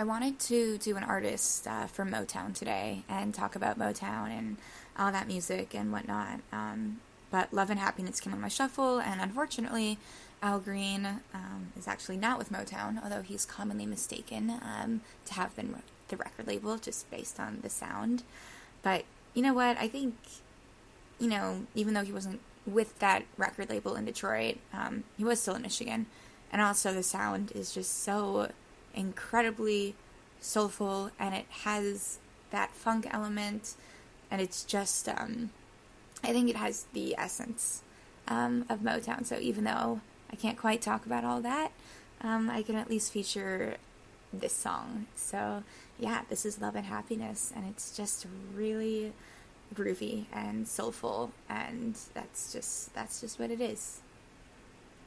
I wanted to do an artist uh, from Motown today and talk about Motown and all that music and whatnot. Um, but Love and Happiness came on my shuffle, and unfortunately, Al Green um, is actually not with Motown, although he's commonly mistaken um, to have been with the record label just based on the sound. But you know what? I think, you know, even though he wasn't with that record label in Detroit, um, he was still in Michigan. And also, the sound is just so incredibly soulful and it has that funk element and it's just um, i think it has the essence um, of motown. So even though i can't quite talk about all that um, i can at least feature this song. So yeah this is love and happiness and it's just really groovy and soulful and that's just that's just what it is